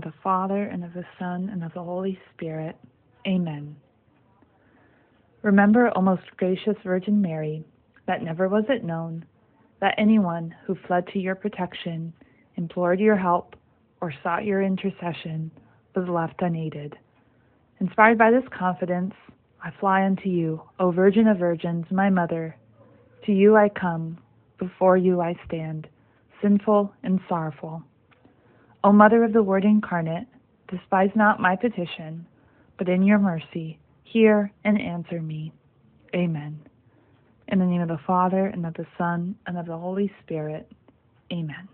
Of the Father, and of the Son, and of the Holy Spirit. Amen. Remember, O most gracious Virgin Mary, that never was it known that anyone who fled to your protection, implored your help, or sought your intercession was left unaided. Inspired by this confidence, I fly unto you, O Virgin of Virgins, my Mother. To you I come, before you I stand, sinful and sorrowful. O Mother of the Word incarnate, despise not my petition, but in your mercy hear and answer me. Amen. In the name of the Father, and of the Son, and of the Holy Spirit. Amen.